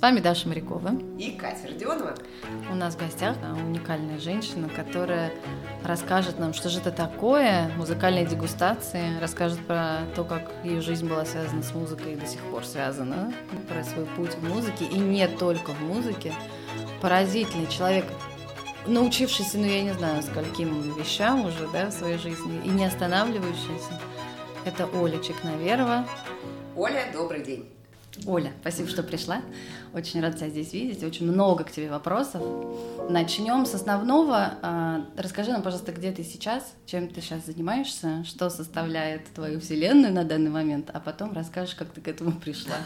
С вами Даша Морякова. И Катя Родионова. У нас в гостях уникальная женщина, которая расскажет нам, что же это такое, музыкальные дегустации, расскажет про то, как ее жизнь была связана с музыкой и до сих пор связана, про свой путь в музыке, и не только в музыке. Поразительный человек, научившийся, ну я не знаю, скольким вещам уже, да, в своей жизни, и не останавливающийся. Это Оля Чекноверова. Оля, добрый день. Оля, спасибо, что пришла. Очень рад тебя здесь видеть. Очень много к тебе вопросов. Начнем с основного. А, расскажи нам, пожалуйста, где ты сейчас, чем ты сейчас занимаешься, что составляет твою вселенную на данный момент, а потом расскажешь, как ты к этому пришла.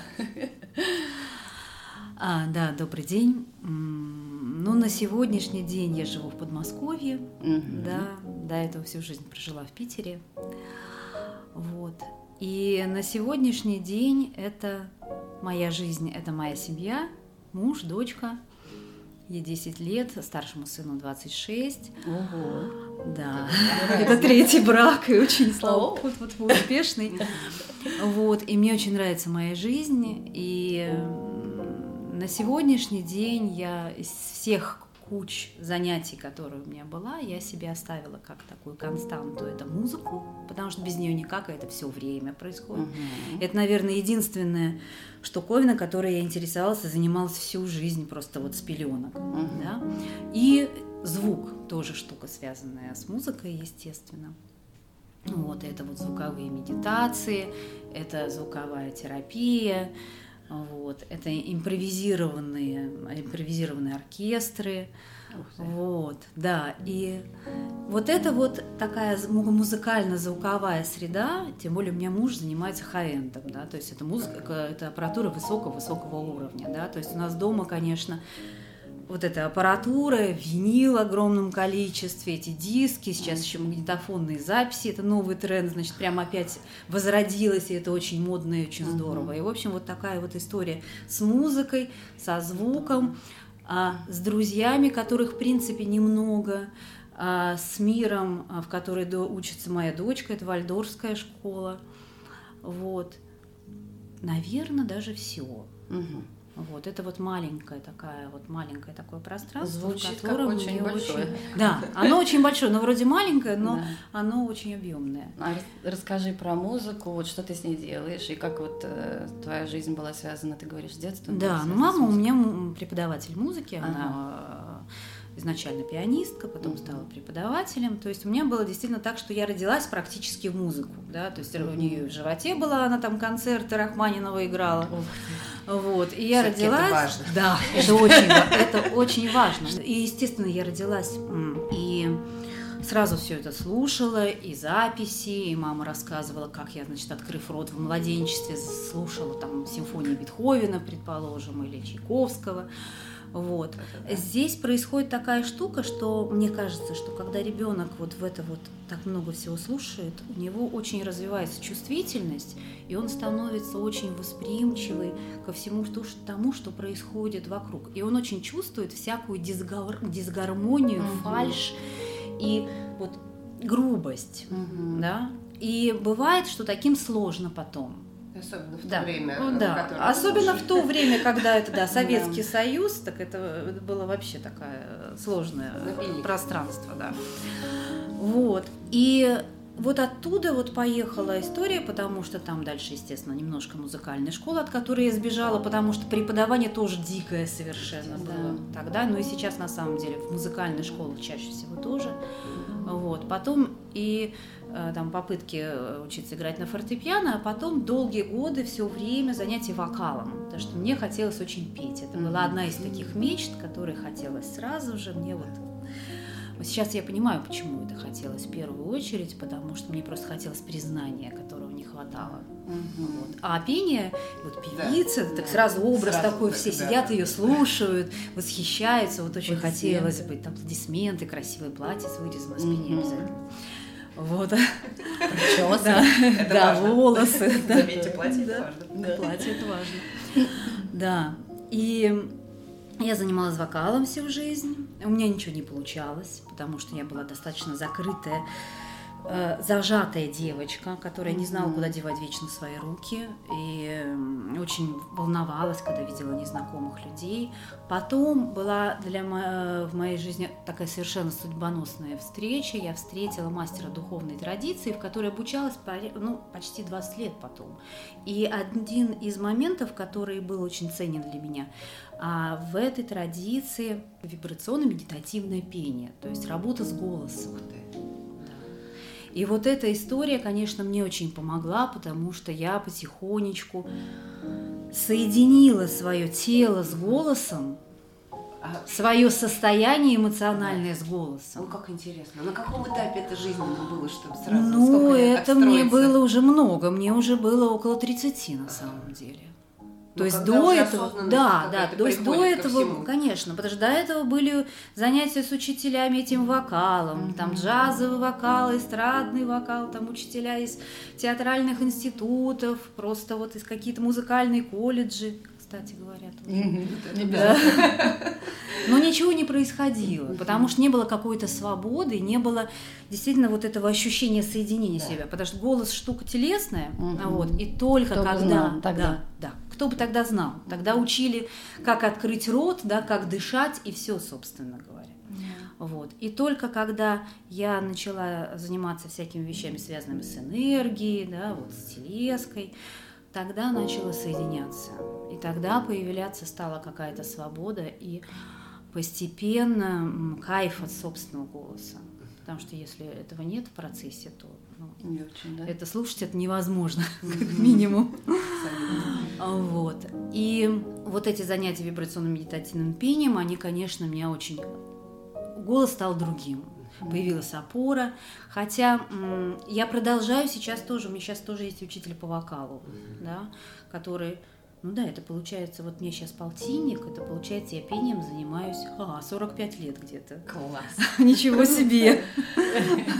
А, да, добрый день. Ну, на сегодняшний день я живу в Подмосковье. Угу. Да, до этого всю жизнь прожила в Питере. Вот. И на сегодняшний день это моя жизнь, это моя семья, муж, дочка. Ей 10 лет, старшему сыну 26. Ого. Да, это третий брак, и очень, слава богу, вот, вот, успешный. Вот, и мне очень нравится моя жизнь, и на сегодняшний день я из всех куч занятий, которые у меня была, я себе оставила как такую константу это музыку, потому что без нее никак, это все время происходит. Угу. Это, наверное, единственная штуковина, которой я интересовалась и занималась всю жизнь просто вот с пеленок. Угу. Да? И звук тоже штука, связанная с музыкой, естественно. Вот, это вот звуковые медитации, это звуковая терапия, вот. Это импровизированные, импровизированные оркестры. Вот, да, и вот это вот такая музыкально-звуковая среда, тем более у меня муж занимается хай-эндом, да, то есть это музыка, это аппаратура высокого-высокого уровня, да, то есть у нас дома, конечно, вот эта аппаратура, винил в огромном количестве, эти диски, сейчас еще магнитофонные записи, это новый тренд, значит, прямо опять возродилось, и это очень модно и очень здорово. И, в общем, вот такая вот история с музыкой, со звуком, а, с друзьями, которых, в принципе, немного, а, с миром, а, в которой учится моя дочка, это Вальдорская школа. Вот. Наверное, даже все. Угу. Вот, это вот маленькое такая, вот маленькое такое пространство, Звучит в котором как очень большое. Очень, да, оно очень большое, но вроде маленькое, но да. оно очень объемное. А расскажи про музыку, вот что ты с ней делаешь, и как вот э, твоя жизнь была связана, ты говоришь, с детства? Да, ну мама у меня преподаватель музыки, она изначально пианистка, потом стала преподавателем. То есть у меня было действительно так, что я родилась практически в музыку. Да? То есть у нее в животе была, она там концерты Рахманинова играла. Вот. И я родилась. Это важно. Да, это очень, это очень важно. И, естественно, я родилась и сразу все это слушала, и записи, и мама рассказывала, как я, значит, открыв рот в младенчестве, слушала там симфонии Бетховена, предположим, или Чайковского. Вот. Здесь происходит такая штука, что мне кажется, что когда ребенок вот в это вот так много всего слушает, у него очень развивается чувствительность, и он становится очень восприимчивый ко всему тому, что происходит вокруг. И он очень чувствует всякую дисгар... дисгармонию, угу. фальш и вот грубость, угу. да. И бывает, что таким сложно потом. Особенно в да. то время. Ну, да. Особенно в то время, когда это да, Советский да. Союз, так это было вообще такое сложное пространство, да. Вот. И вот оттуда вот поехала история, потому что там дальше, естественно, немножко музыкальная школа, от которой я сбежала, потому что преподавание тоже дикое совершенно да. было тогда, но и сейчас на самом деле в музыкальной школе чаще всего тоже. Вот. Потом и Э, там попытки э, учиться играть на фортепиано, а потом долгие годы все время занятия вокалом, потому что мне хотелось очень петь. Это была одна из таких мечт, которые хотелось сразу же мне вот вот сейчас я понимаю, почему это хотелось в первую очередь, потому что мне просто хотелось признания, которого не хватало. Угу. Вот. А пение, вот певица, да. так сразу образ сразу, такой, все да, сидят, да. ее слушают, восхищаются, вот очень хотелось быть, там аплодисменты, красивое платье с вырезанной спине угу. обязательно. Вот. Прическа. Да, да волосы. Заметьте, платье это важно. Да, платье это важно. Да. И я занималась вокалом всю жизнь. У меня ничего не получалось, потому что я была достаточно закрытая э, зажатая девочка, которая не знала, куда девать вечно свои руки, и очень волновалась, когда видела незнакомых людей. Потом была для мо- в моей жизни такая совершенно судьбоносная встреча. Я встретила мастера духовной традиции, в которой обучалась ну, почти 20 лет потом. И один из моментов, который был очень ценен для меня, а в этой традиции вибрационно-медитативное пение, то есть работа с голосом. И вот эта история, конечно, мне очень помогла, потому что я потихонечку соединила свое тело с голосом, а... свое состояние эмоциональное с голосом. Ну, как интересно. На каком этапе это жизненно было, чтобы сразу Ну, это мне было уже много. Мне уже было около 30 на самом деле. То ну, есть до этого, да, да, то есть до этого, всему. конечно, потому что до этого были занятия с учителями этим вокалом, mm-hmm. там джазовый вокал, эстрадный вокал, там учителя из театральных институтов, просто вот из какие-то музыкальные колледжи, кстати говоря. Но ничего не происходило, потому что не было какой-то свободы, не было действительно вот этого ощущения соединения себя, потому что голос штука телесная, вот, и только когда, да, да, кто бы тогда знал? Тогда учили, как открыть рот, да, как дышать и все, собственно говоря. Вот. И только когда я начала заниматься всякими вещами, связанными с энергией, да, вот с телеской, тогда начала соединяться. И тогда появляться стала какая-то свобода и постепенно кайф от собственного голоса. Потому что если этого нет в процессе, то ну, не очень, да? это слушать это невозможно, как минимум. Вот. И вот эти занятия вибрационным медитативным пением, они, конечно, меня очень... Голос стал другим. Появилась опора. Хотя я продолжаю сейчас тоже, у меня сейчас тоже есть учитель по вокалу, да, который ну да, это получается, вот мне сейчас полтинник, это получается, я пением занимаюсь, а, 45 лет где-то. Класс. Ничего себе.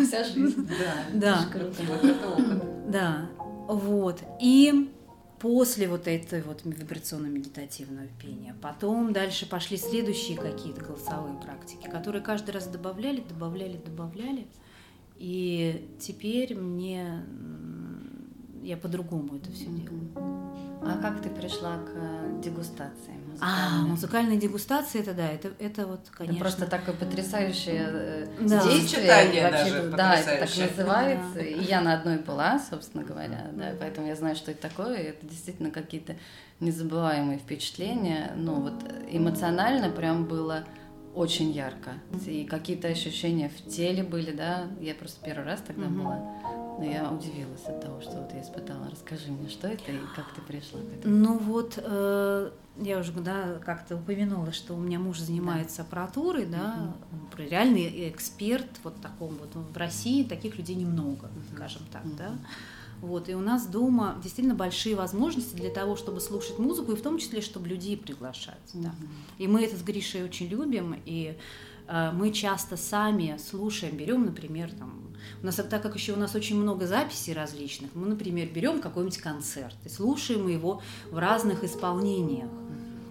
Вся жизнь. Да. Да. Да. Вот. И после вот этой вот вибрационно-медитативного пения. Потом дальше пошли следующие какие-то голосовые практики, которые каждый раз добавляли, добавляли, добавляли. И теперь мне я по-другому это все делаю. А как ты пришла к э, дегустации? А, музыкальная дегустация, это да, это, это вот, конечно. Это просто такое потрясающее э, да. действие. Вообще, даже да, это так называется. Да. И я на одной была, собственно говоря, да, поэтому я знаю, что это такое. И это действительно какие-то незабываемые впечатления. Ну вот эмоционально прям было очень ярко. И какие-то ощущения в теле были, да. Я просто первый раз тогда mm-hmm. была. Но я удивилась от того, что вот я испытала. Расскажи мне, что это и как ты пришла к этому? Ну вот, э, я уже да, как-то упомянула, что у меня муж занимается да. аппаратурой, да, угу. реальный эксперт вот таком вот. В России таких людей немного, угу. скажем так, угу. да. Вот, и у нас дома действительно большие возможности для того, чтобы слушать музыку, и в том числе, чтобы людей приглашать. Mm-hmm. Да. И мы это с Гришей очень любим, и э, мы часто сами слушаем, берем, например, там, у нас, так как еще у нас очень много записей различных, мы, например, берем какой-нибудь концерт и слушаем его в разных исполнениях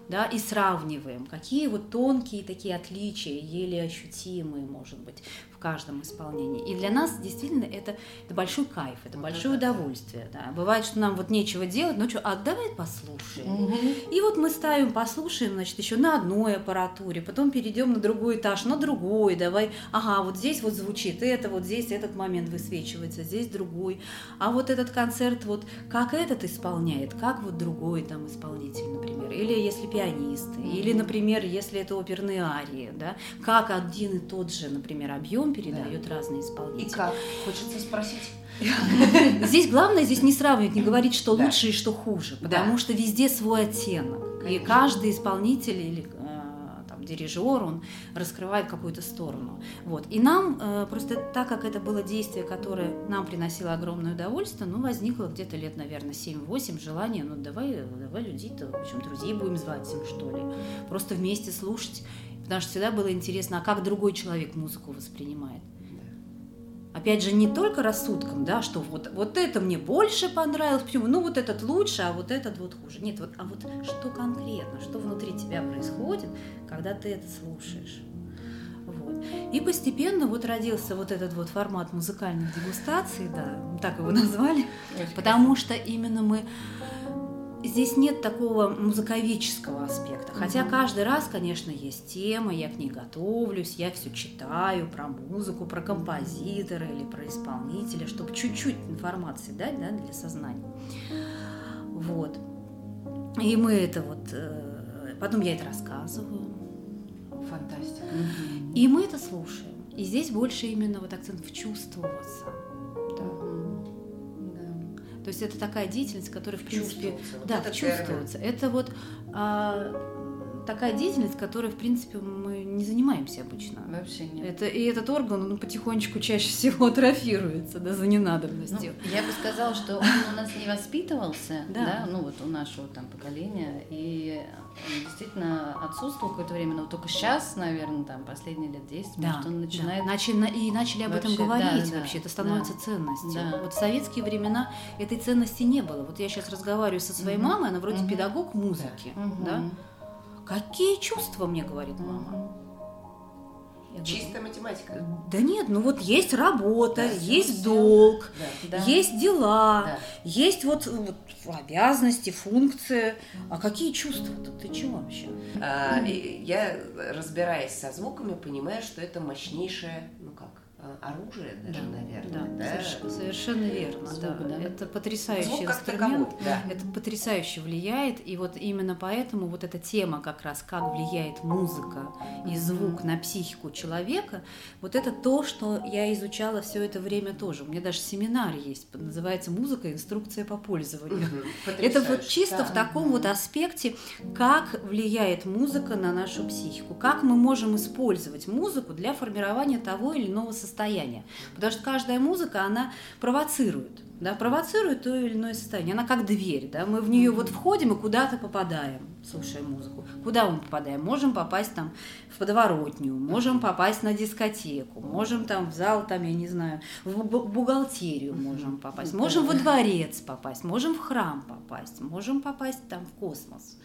да, и сравниваем, какие вот тонкие такие отличия, еле ощутимые, может быть, каждом исполнении. И для нас действительно это, это большой кайф, это вот большое это удовольствие. Да. Бывает, что нам вот нечего делать, ну что, а давай послушаем. Угу. И вот мы ставим, послушаем, значит, еще на одной аппаратуре, потом перейдем на другой этаж, на другой, давай, ага, вот здесь вот звучит это, вот здесь этот момент высвечивается, здесь другой. А вот этот концерт, вот как этот исполняет, как вот другой там исполнитель, например, или если пианист, или, например, если это оперные арии, да, как один и тот же, например, объем передает да. разные исполнители. И как? Хочется спросить. Здесь главное здесь не сравнивать, не говорить, что лучше и что хуже, потому что везде свой оттенок. И каждый исполнитель или э, там, дирижер, он раскрывает какую-то сторону. Вот. И нам э, просто так как это было действие, которое нам приносило огромное удовольствие, ну, возникло где-то лет, наверное, 7-8 желание, ну, давай, давай людей-то, в общем, друзей будем звать им, что ли. Просто вместе слушать Потому что всегда было интересно, а как другой человек музыку воспринимает. Опять же, не только рассудком, да, что вот, вот это мне больше понравилось, почему, ну вот этот лучше, а вот этот вот хуже. Нет, вот, а вот что конкретно, что внутри тебя происходит, когда ты это слушаешь. Вот. И постепенно вот родился вот этот вот формат музыкальных дегустаций, да, так его назвали, потому что именно мы здесь нет такого музыковического аспекта. Хотя каждый раз, конечно, есть тема, я к ней готовлюсь, я все читаю про музыку, про композитора или про исполнителя, чтобы чуть-чуть информации дать да, для сознания. Вот. И мы это вот... э, Потом я это рассказываю. Фантастика. И мы это слушаем. И здесь больше именно вот акцент в чувствоваться. То есть это такая деятельность, которая, в принципе. Вот да, это чувствуется. Это вот а, такая деятельность, которой, в принципе, мы не занимаемся обычно. Вообще нет. Это, и этот орган, он потихонечку чаще всего атрофируется, да, за Ну, ненадобностью. я бы сказала, что он у нас не воспитывался, Да. да. ну вот у нашего там поколения, и действительно отсутствовал какое-то время, но только сейчас, наверное, там последние лет 10, Да, потому что он начинает... да. Начали- и начали об этом говорить да, вообще, да, это становится да. ценностью. Да. Вот в советские времена этой ценности не было. Вот я сейчас разговариваю со своей Мгм. мамой, она вроде Мгм. педагог музыки, Мгм. да? Какие чувства мне говорит мама? Я говорю, Чистая математика. Да нет, ну вот есть работа, Да, есть всё, долг, Да. Да. есть дела, Да. есть вот, вот обязанности, функции. А какие чувства-то? Ты чего вообще? А, я, разбираясь со звуками, понимаю, что это а, оружие даже, наверное. Да, соверш- совершенно верно. Звук, да. да. Это потрясающий Звук инструмент. таковой, да. Это потрясающе влияет, и вот именно поэтому вот эта тема как раз, как влияет музыка и звук на психику человека, вот это то, что я изучала все это время тоже. У меня даже семинар есть, называется «Музыка. Инструкция по пользованию». Это вот чисто Да. в таком вот аспекте, как влияет музыка на нашу психику, как мы можем использовать музыку для формирования того или иного состояния. Потому что каждая музыка, она провоцирует, да, провоцирует то или иное состояние. Она как дверь, да, мы в нее вот входим и куда-то попадаем, слушая музыку. Куда мы попадаем? Можем попасть там в подворотню, можем попасть на дискотеку, можем там в зал, там, я не знаю, в бу- бухгалтерию можем попасть, можем во дворец попасть, можем в храм попасть, можем попасть там в космос.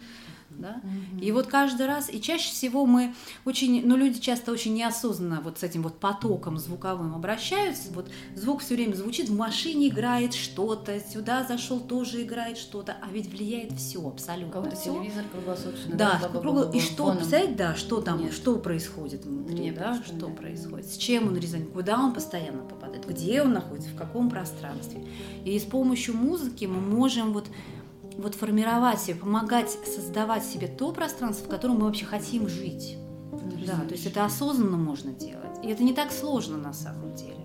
Да? И вот каждый раз, и чаще всего мы очень, ну люди часто очень неосознанно вот с этим вот потоком звуковым обращаются, вот звук все время звучит, в машине играет что-то, сюда зашел тоже играет что-то, а ведь влияет все абсолютно. кого-то всё. телевизор круглосуточно. Да, кругло- и что, фоном. представляете, да, что там, Нет. что происходит внутри, Не да, что представляю. происходит, с чем он резонирует, куда он постоянно попадает, где он находится, в каком пространстве. И с помощью музыки мы можем вот вот формировать себе, помогать создавать себе то пространство, в котором мы вообще хотим жить. Да, то есть это осознанно можно делать. И это не так сложно на самом деле.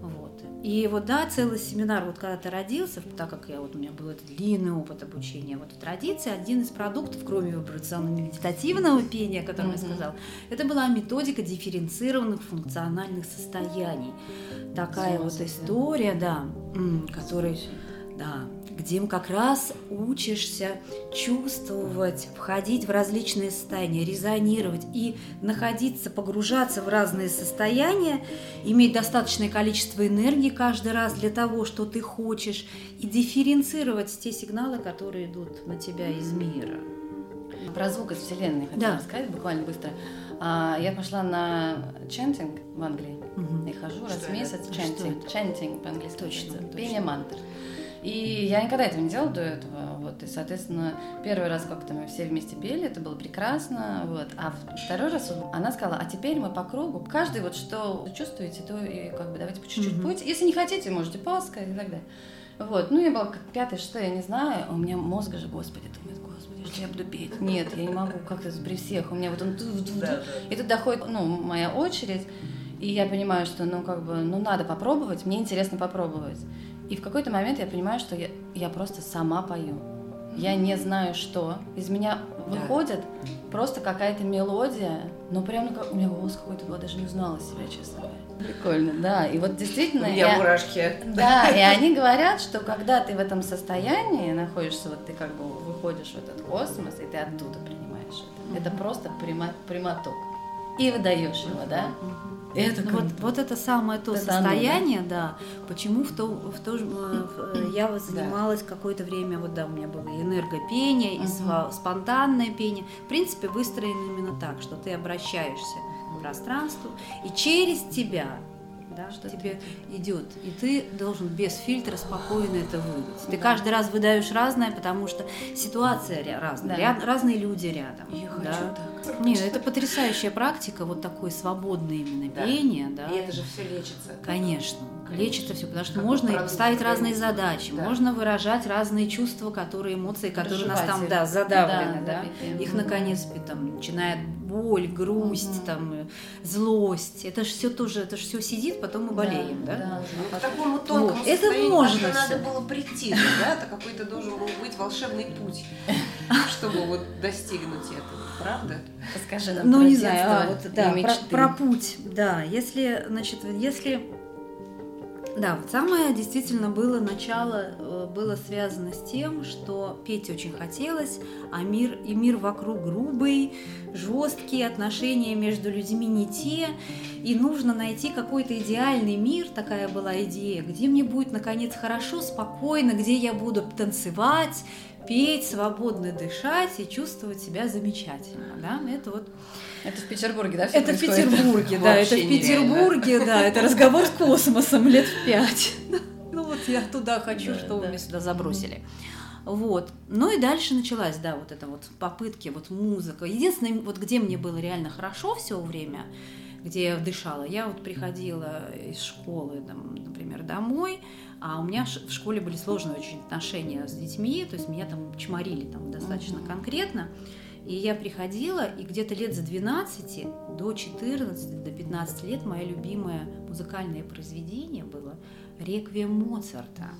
Вот. И вот, да, целый семинар, вот когда ты родился, так как я, вот у меня был этот длинный опыт обучения, вот в традиции один из продуктов, кроме вибрационно-медитативного пения, о котором я Мгм. сказала, это была методика дифференцированных функциональных состояний. Такая вот Классно, да. история, да, м, которой да, где как раз учишься чувствовать, входить в различные состояния, резонировать и находиться, погружаться в разные состояния, иметь достаточное количество энергии каждый раз для того, что ты хочешь, и дифференцировать те сигналы, которые идут на тебя из мира. Про звук из вселенной хотела Да. рассказать буквально быстро. А, я пошла на чантинг в Англии. Мгм. И хожу раз Что в это? месяц Что чантинг. Чантинг по-английски. Точно. Пение мантр. И я никогда этого не делала до этого. Вот, и, соответственно, первый раз как-то мы все вместе пели, это было прекрасно. Вот. А второй раз она сказала, а теперь мы по кругу, каждый вот что чувствуете, то и как бы давайте по чуть-чуть Мгм. пойте. Если не хотите, можете паска и так далее. Вот, ну я была как пятая, шестая, я не знаю, у меня мозг же, господи, думает, господи, что я буду петь? Нет, я не могу, как-то при всех, у меня вот он. И тут доходит, ну, моя очередь, и я понимаю, что, ну, как бы, ну, надо попробовать, мне интересно попробовать. И в какой-то момент я понимаю, что я, я просто сама пою. Я не знаю, что. Из меня выходит просто какая-то мелодия, но прям как- у меня голос какой-то был, даже не узнала себя, честно говоря. Прикольно, да. И вот У действительно... меня я- мурашки. да, и они говорят, что когда ты в этом состоянии находишься, вот ты как бы выходишь в этот космос, и ты оттуда принимаешь это. Это просто прямо- прямоток. И выдаешь его, да? Это Ну, вот, вот это самое то Это оно, состояние, да. Почему в то, в то же, э, в- э, я вот занималась какое-то время, вот да, у меня было и энергопение, и сва- спонтанное пение. В принципе, выстроено именно так, что ты обращаешься пространству, и через тебя да, что тебе идет. И ты должен без фильтра спокойно это выдать. Ты каждый раз выдаешь разное, потому что ситуация разная, да. ряд, разные люди рядом. Я да. хочу так. Нет, это потрясающая практика, вот такое свободное именно да. пение. Да. И это же все лечится. Конечно. Конечно. Лечится все, потому что как можно ставить разные задачи, да. можно выражать разные чувства, которые, эмоции, которые у нас там да, задавлены, да, да. их наконец там начинает боль, грусть, угу. там злость. Это же все тоже, это же все сидит, потом мы болеем, да? да? да. Ну, к такому тонкому вот. это можно. Надо было прийти, да? Это какой-то должен был быть волшебный путь, чтобы вот достигнуть этого, правда? Расскажи нам. Ну не знаю, а, вот да, про, про путь, да. Если, значит, если да, вот самое действительно было начало, э, было связано с тем, что петь очень хотелось, а мир и мир вокруг грубый, жесткие отношения между людьми не те, и нужно найти какой-то идеальный мир, такая была идея, где мне будет наконец хорошо, спокойно, где я буду танцевать, петь, свободно дышать и чувствовать себя замечательно, да, это вот это в Петербурге, да? Это в Петербурге, да. Это в Петербурге, да. Это разговор с космосом лет в пять. Ну вот я туда хочу, что вы меня сюда забросили. Вот. Ну и дальше началась, да, вот это вот попытки, вот музыка. Единственное, вот где мне было реально хорошо все время, где я дышала, я вот приходила из школы, там, например, домой, а у меня в школе были сложные очень отношения с детьми, то есть меня там чморили там достаточно mm-hmm. конкретно. И я приходила, и где-то лет за 12 до 14, до 15 лет мое любимое музыкальное произведение было «Реквием Моцарта».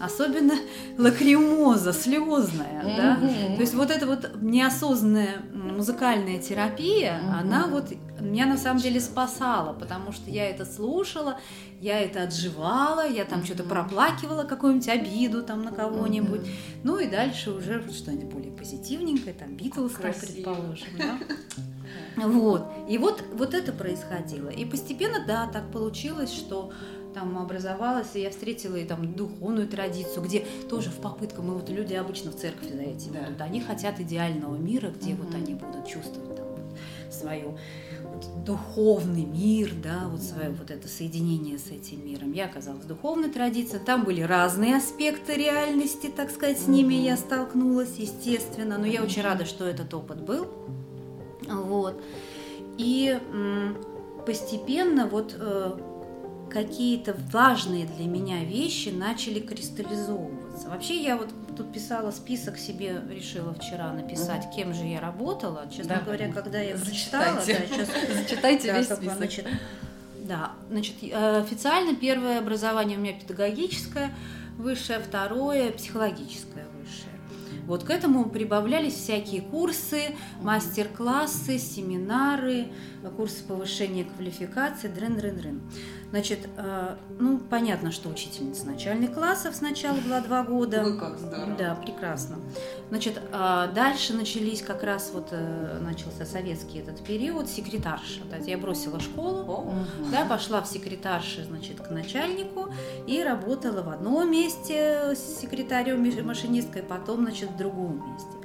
Особенно лакримоза, слезная, mm-hmm. да. То есть вот эта вот неосознанная музыкальная терапия, mm-hmm. она вот меня на самом деле спасала, потому что я это слушала, я это отживала, я там mm-hmm. что-то проплакивала, какую-нибудь обиду там на кого-нибудь. Mm-hmm. Ну и дальше уже что-нибудь более позитивненькое, там Битлз, там, предположим. Да? Вот. И вот, вот это происходило. И постепенно, да, так получилось, что там образовалась, и я встретила и там духовную традицию, где тоже в попытках, мы вот люди обычно в церковь за этим да. идут, они хотят идеального мира, где mm-hmm. вот они будут чувствовать там вот свою вот, духовный мир, да, вот свое вот это соединение с этим миром. Я оказалась в духовной традиции, там были разные аспекты реальности, так сказать, с ними я столкнулась, естественно, но я очень рада, что этот опыт был, вот. И постепенно вот э, какие-то важные для меня вещи начали кристаллизовываться. Вообще я вот тут писала список себе, решила вчера написать, кем же я работала. Честно да. говоря, когда я прочитала, да, сейчас, зачитайте весь список. Значит, да, значит, э, официально первое образование у меня педагогическое, высшее, второе психологическое высшее. Вот к этому прибавлялись всякие курсы, мастер-классы, семинары, курсы повышения квалификации, дрын-дрын-дрын. Значит, э, ну, понятно, что учительница начальных классов сначала была два года. Ой, как здорово. Да, прекрасно. Значит, э, дальше начались как раз вот э, начался советский этот период, секретарша. То есть я бросила школу, да, пошла в секретарши, значит, к начальнику и работала в одном месте с секретарем, машинисткой, потом, значит, в другом месте.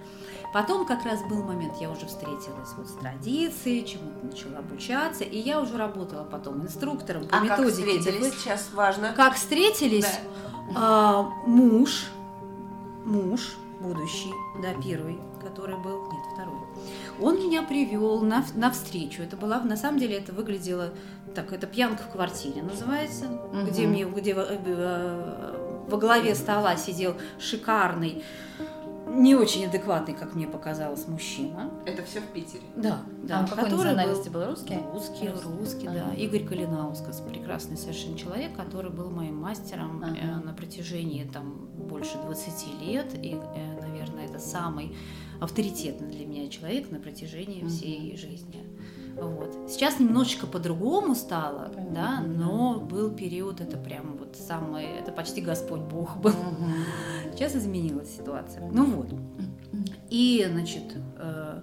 Потом как раз был момент, я уже встретилась вот с традицией, чему-то начала обучаться, и я уже работала потом инструктором по а методике. как встретились, сейчас важно. Как встретились? Да. А, муж, муж будущий, да, первый, который был, нет, второй. Он меня привел на, на встречу. Это была, на самом деле, это выглядело так, это пьянка в квартире называется, угу. где мне, где э, э, во главе стола сидел шикарный не очень адекватный, как мне показалось, мужчина. Это все в Питере? Да, да. А какой национальности был, был русский? Русский, русский, ага. да. Игорь Калинаускас, прекрасный совершенно человек, который был моим мастером ага. э, на протяжении там больше 20 лет, и, э, наверное, это самый авторитетный для меня человек на протяжении ага. всей жизни. Вот. Сейчас немножечко по-другому стало, Понятно, да, но был период, это прям вот самый, это почти Господь Бог был. Угу. Сейчас изменилась ситуация. Ну вот. И, значит, э,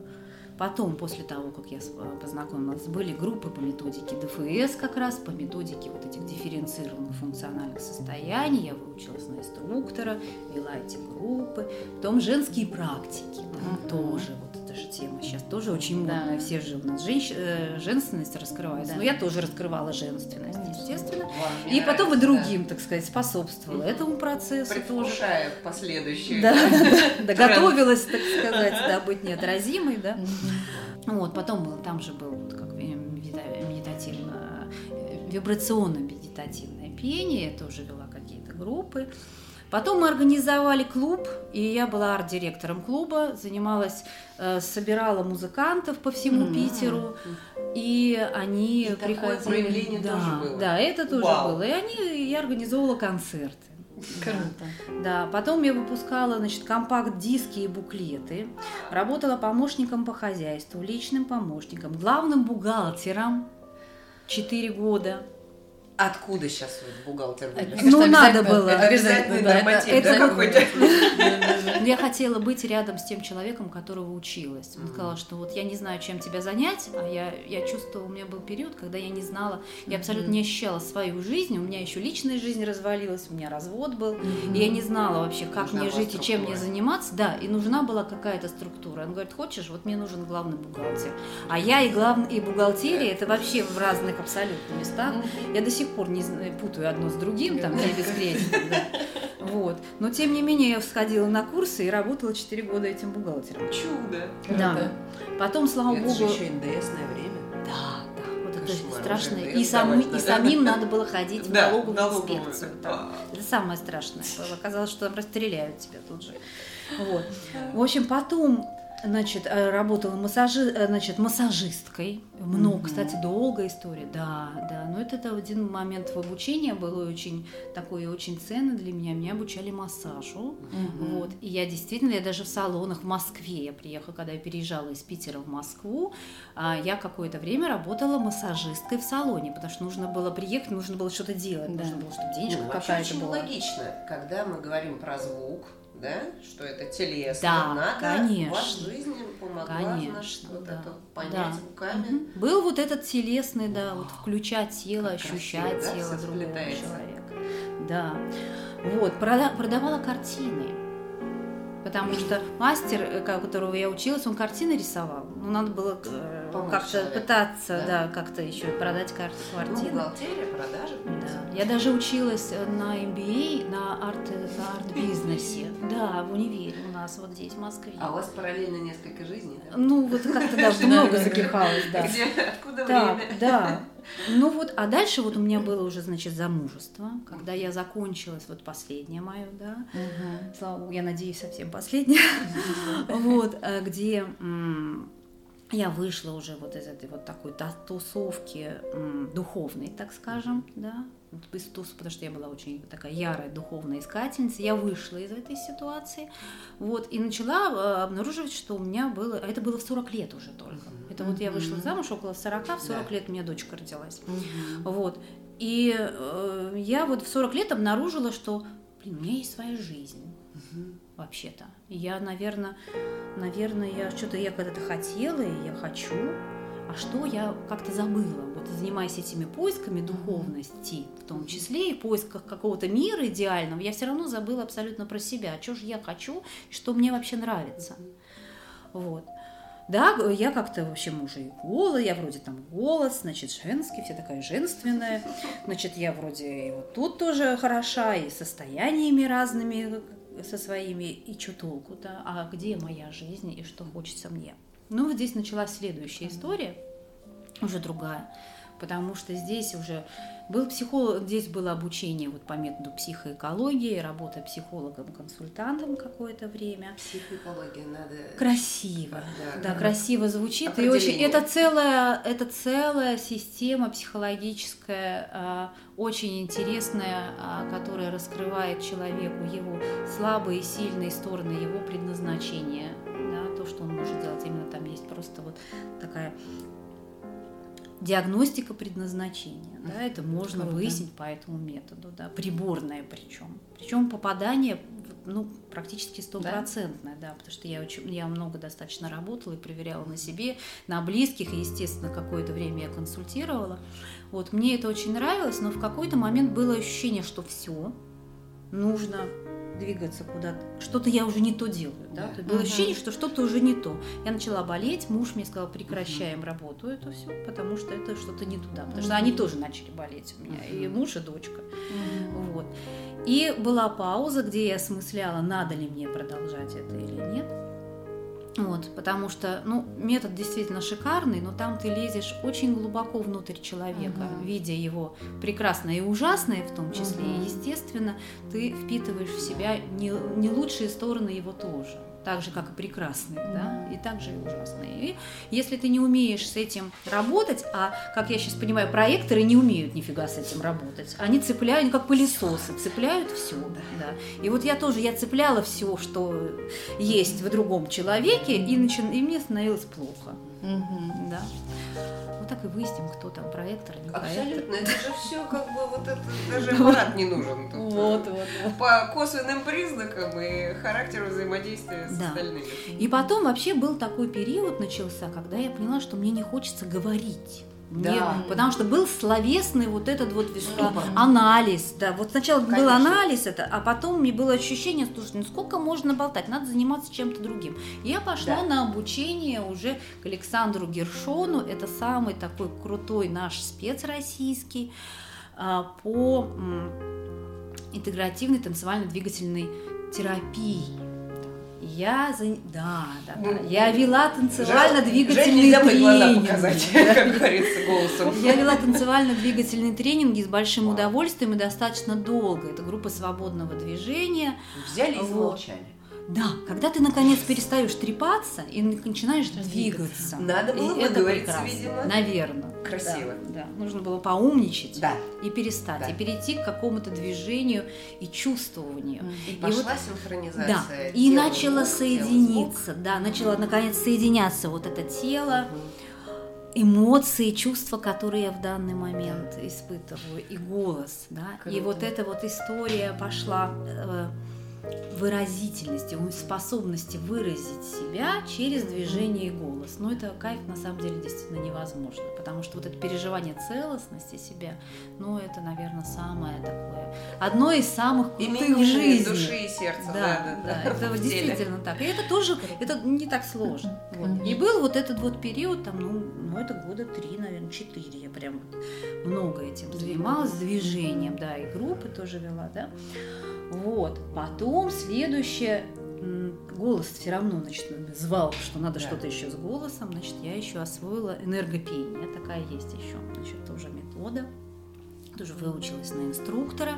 потом, после того, как я познакомилась, были группы по методике ДФС как раз, по методике вот этих дифференцированных функциональных состояний. Я выучилась на инструктора, вела эти группы. Потом женские практики, да, тоже вот эта же тема сейчас тоже очень модная. Да. Все же у нас женщ... Э, женственность раскрывается. Да. Но я тоже раскрывала женственность, естественно. Вам и потом и другим, да. так сказать, способствовала этому процессу тоже. последующие. Да, да, да, готовилась, так сказать, да, быть неотразимой, да. Вот, потом был, там же был вот как медитативно, э, вибрационно-медитативное пение, я тоже вела какие-то группы. Потом мы организовали клуб, и я была арт-директором клуба, занималась, э, собирала музыкантов по всему mm-hmm. Питеру, и они и приходили. да, тоже было. Да, это тоже Вау. было. И они, я организовывала концерты. Круто. Да, потом я выпускала, значит, компакт-диски и буклеты, работала помощником по хозяйству, личным помощником, главным бухгалтером 4 года. Откуда сейчас вот бухгалтер вылез? Ну, надо было. Это обязательный да, норматив, это, да, какой-то? Я хотела быть рядом с тем человеком, которого училась. Он сказал, что вот я не знаю, чем тебя занять, а я, я чувствовала, у меня был период, когда я не знала, я абсолютно не ощущала свою жизнь, у меня еще личная жизнь развалилась, у меня развод был, и я не знала вообще, как мне жить и чем мне заниматься. Да, и нужна была какая-то структура. Он говорит, хочешь, вот мне нужен главный бухгалтер. А я и главный, и бухгалтерия, это вообще в разных абсолютно местах. Я до сих пор не путаю одно с другим, там, без крестика, да. Вот. Но, тем не менее, я сходила на курсы и работала 4 года этим бухгалтером. Чудо! Да. Потом, слава это богу... Это еще НДСное время. Да, да. Вот это страшно. И, сам, и самим надо было ходить в налоговую инспекцию. Это самое страшное. Оказалось, что там расстреляют тебя тут же. Вот. В общем, потом Значит, э, работала массажи, э, значит, массажисткой. Много, mm-hmm. кстати, долгая история, да, да. Но это, это один момент в обучении был очень такой очень ценный для меня. Меня обучали массажу. Mm-hmm. Вот. И я действительно, я даже в салонах в Москве, я приехала, когда я переезжала из Питера в Москву, а, я какое-то время работала массажисткой в салоне, потому что нужно было приехать, нужно было что-то делать, да. нужно было, чтобы денежка ну, какая-то была. логично, когда мы говорим про звук, да, что это телесно, да, надо конечно. в жизни помогла, конечно, вот да. это понять да. руками. Угу. Был вот этот телесный, да, вот включать тело, как ощущать красиво, тело да, другого человека. Да. Вот, продавала картины. Потому что мастер, э, которого я училась, он картины рисовал. Ну, надо было э, как-то пытаться, да, да как-то еще продать карту картины. Ну, бухгалтерия, продажи. Да. Я даже училась э, на MBA, на арт, на арт-бизнесе. Да, в универе у нас вот здесь, в Москве. А у вас параллельно несколько жизней? Да? Ну, вот как-то, да, много запихалось, да. Где, откуда время? Да, ну вот, а дальше вот у меня было уже, значит, замужество, когда я закончилась, вот последнее мое, да, угу. слава богу, я надеюсь, совсем последнее, вот, э, где я вышла уже вот из этой вот такой тусовки духовной, так скажем, да, потому что я была очень такая ярая духовная искательница, я вышла из этой ситуации, вот, и начала э, обнаруживать, что у меня было, а это было в 40 лет уже только, это вот я вышла замуж около 40, в 40 да. лет у меня дочка родилась, вот, и э, я вот в 40 лет обнаружила, что, блин, у меня есть своя жизнь, вообще-то. Я, наверное, наверное, я что-то я когда-то хотела, и я хочу, а что я как-то забыла. Вот занимаясь этими поисками духовности, в том числе и поисках какого-то мира идеального, я все равно забыла абсолютно про себя. Что же я хочу, что мне вообще нравится. Вот. Да, я как-то, в общем, уже и голос, я вроде там голос, значит, женский, вся такая женственная, значит, я вроде и вот тут тоже хороша, и состояниями разными со своими, и что толку, да, а где моя жизнь и что хочется мне. Ну, вот здесь началась следующая история, уже другая, потому что здесь уже был психолог, здесь было обучение вот по методу психоэкологии, работа психологом-консультантом какое-то время. Психоэкология надо... Красиво, да, да, да красиво звучит. И очень, это целая, это целая система психологическая, а, очень интересная, а, которая раскрывает человеку его слабые и сильные стороны, его предназначения, да, то, что он может делать. Именно там есть просто вот такая диагностика предназначения, да, это можно Круто. выяснить по этому методу, да, приборное причем. Причем попадание ну, практически стопроцентное, да? да, потому что я, очень, я много достаточно работала и проверяла на себе, на близких, и, естественно, какое-то время я консультировала. Вот, мне это очень нравилось, но в какой-то момент было ощущение, что все, нужно двигаться куда-то. Что-то я уже не то делаю, да. Да. Было ощущение, что что-то уже не то. Я начала болеть, муж мне сказал, прекращаем работу эту все, потому что это что-то не туда. Потому что они тоже начали болеть у меня, и муж, и дочка. Вот. И была пауза, где я осмысляла, надо ли мне продолжать это или нет. Вот, потому что, ну, метод действительно шикарный, но там ты лезешь очень глубоко внутрь человека, Мгм. видя его прекрасное и ужасное в том числе. Мгм. И, естественно, ты впитываешь в себя не, не лучшие стороны его тоже. Так же, как и прекрасные, да, и также и ужасные. И если ты не умеешь с этим работать, а, как я сейчас понимаю, проекторы не умеют нифига с этим работать, они цепляют, как пылесосы, цепляют все. Да. И вот я тоже, я цепляла все, что есть в другом человеке, и, начин... и мне становилось плохо. Мгм. Да. Вот так и выясним, кто там проектор, не проектор. Абсолютно, это же все как бы вот это, даже аппарат не нужен. тут. Вот, вот, вот. По косвенным признакам и характеру взаимодействия с Да. остальными. И потом вообще был такой период начался, когда я поняла, что мне не хочется говорить. Да. потому что был словесный вот этот вот вис- Ступор. анализ, да, вот сначала был Конечно. анализ это, а потом мне было ощущение, слушай, ну сколько можно болтать, надо заниматься чем-то другим. Я пошла Да. на обучение уже к Александру Гершону, это самый такой крутой наш спец российский а, по интегративной танцевально-двигательной терапии. Я за... Да, да, да. Ну, Я вела танцевально-двигательные тренинги. показать, Да. как говорится, голосом. Я вела танцевально-двигательные тренинги с большим удовольствием и достаточно долго. Это группа свободного движения. Взяли и Вот. замолчали. Да, когда ты наконец перестаешь трепаться и начинаешь Двигаться. Надо было И это прекрасно. видимо. Наверное. Красиво. Да, да. Нужно было поумничать Да. и перестать, Да. и перейти к какому-то движению и чувствованию. И вот- пошла Да, синхронизация. и тела, начало рук, тела, соединиться, да, начало наконец соединяться вот это тело, звук. эмоции, чувства, которые я в данный момент испытываю, и голос, да, и Круто. вот эта вот история пошла э, выразительности, у- способности выразить себя через движение и голос. Но это кайф на самом деле действительно невозможно, потому что вот это переживание целостности себя, ну это, наверное, самое такое, одно из самых крутых в жизни. души и сердца. Да, да, это в теле. действительно так. И это тоже, это не так сложно. Вот. И был вот этот вот период, там, ну, ну, это года три, наверное, четыре. Я прям много этим занималась, движением, да, и группы тоже вела, да. Вот. Потом следующее, голос все равно, значит, звал, что надо Да. что-то еще с голосом, значит, я еще освоила энергопение, такая есть еще, значит, тоже метода. Тоже выучилась на инструктора.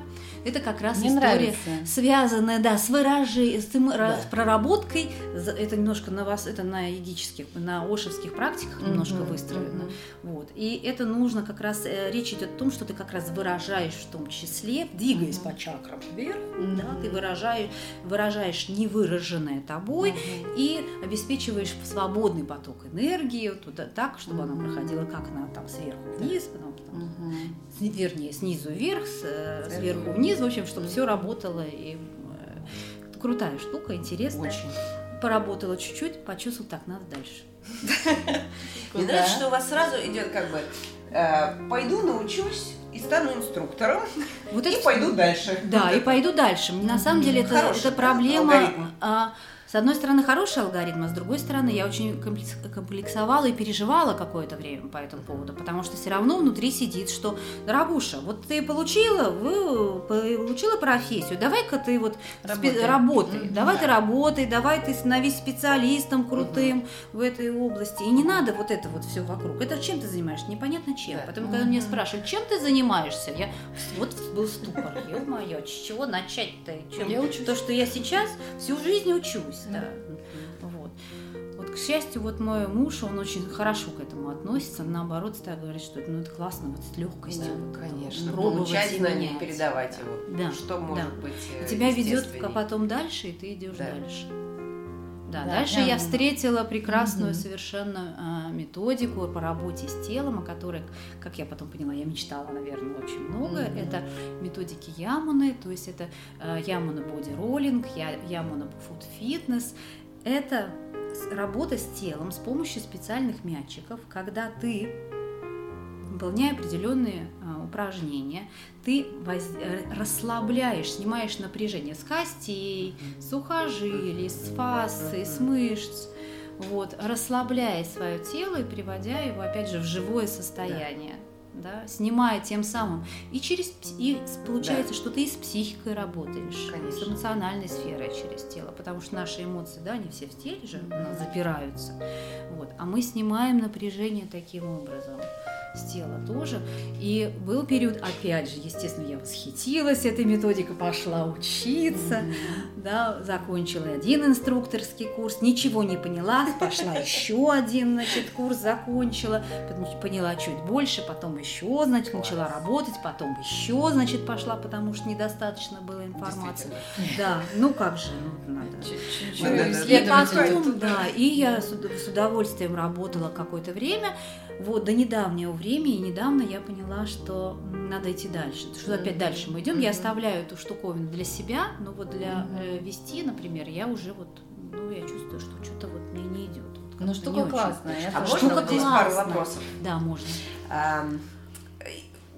Это как раз Мне история, нравится. связанная, да, с выражением, с, тем- Да. с проработкой. Это немножко на вас, это на йогических, на ошевских практиках немножко Мгм, выстроено. мгм. Вот. И это нужно как раз, э, речь идет о том, что ты как раз выражаешь в том числе, двигаясь Мгм. по чакрам вверх, Мгм. да, ты выражаешь, выражаешь невыраженное тобой Мгм. и обеспечиваешь свободный поток энергии туда так, чтобы она Мгм. проходила как на там сверху вниз, потом там, Мгм. сни- вернее снизу вверх, с, э, Сверху вниз, в общем, чтобы все работало и э, крутая штука, интересная. Очень. Поработала чуть-чуть, почувствовала, так надо дальше. Мне нравится, что у вас сразу идет как бы э, пойду научусь и стану инструктором Вот и это пойду дальше. Да, и пойду дальше. На самом деле это, это проблема. алгоритм. С одной стороны, хороший алгоритм, а с другой стороны, я очень комплекс- комплексовала и переживала какое-то время по этому поводу, потому что все равно внутри сидит, что, дорогуша, вот ты получила, вы получила профессию, давай-ка ты вот Работай. работай, Мгм. давай Да. ты работай, давай ты становись специалистом крутым в этой области. И не надо вот это вот все вокруг. Это чем ты занимаешься? Непонятно чем. Да. Поэтому, когда меня спрашивают, чем ты занимаешься, я вот был ступор. Ё-моё, с чего начать-то? Чем- Я учусь. То, что я сейчас всю жизнь учусь, да. Вот. Вот, к счастью, вот мой муж, он очень хорошо к этому относится, наоборот, всегда говорит, что это, ну, это классно, вот с легкостью. Да, вот, Конечно, пробовать получать и знания, менять. передавать Да. его. Да, Что да. может быть э, И тебя ведет естественней. потом дальше, и ты идешь Да. дальше. Да, Да, дальше прям- я встретила прекрасную Мгм. совершенно а, методику по работе с телом, о которой, как я потом поняла, я мечтала, наверное, очень много. Мгм. Это методики Ямуны, то есть это а, Ямуна боди роллинг, Ямуна фуд фитнес. Это работа с телом с помощью специальных мячиков, когда ты выполняя определенные упражнения, ты воз... Э, расслабляешь, снимаешь напряжение с костей, с сухожилий, с фасции, с мышц, вот, расслабляя свое тело и приводя его, опять же, в живое состояние. Да да, снимая тем самым. И через и получается, да. что ты и с психикой работаешь, Конечно. с эмоциональной сферой через тело, потому что наши эмоции, да, они все в теле же запираются. Вот, а мы снимаем напряжение таким образом с тела тоже. И был период, опять же, естественно, я восхитилась этой методикой, пошла учиться, mm-hmm. да, закончила один инструкторский курс, ничего не поняла, пошла еще один, значит, курс закончила, поняла чуть больше, потом еще, значит, начала работать, потом еще, значит, пошла, потому что недостаточно было информации. Да, ну как же, ну, надо. И потом, да, и я с удовольствием работала какое-то время, вот, до недавнего времени, недавно я поняла, что надо идти дальше. Что опять дальше мы идем. Я оставляю эту штуковину для себя, но вот для э, вести, например, я уже вот, ну, я чувствую, что что-то вот мне не идет. Вот ну, штука классная. А можно штука здесь пару вопросов? Да, можно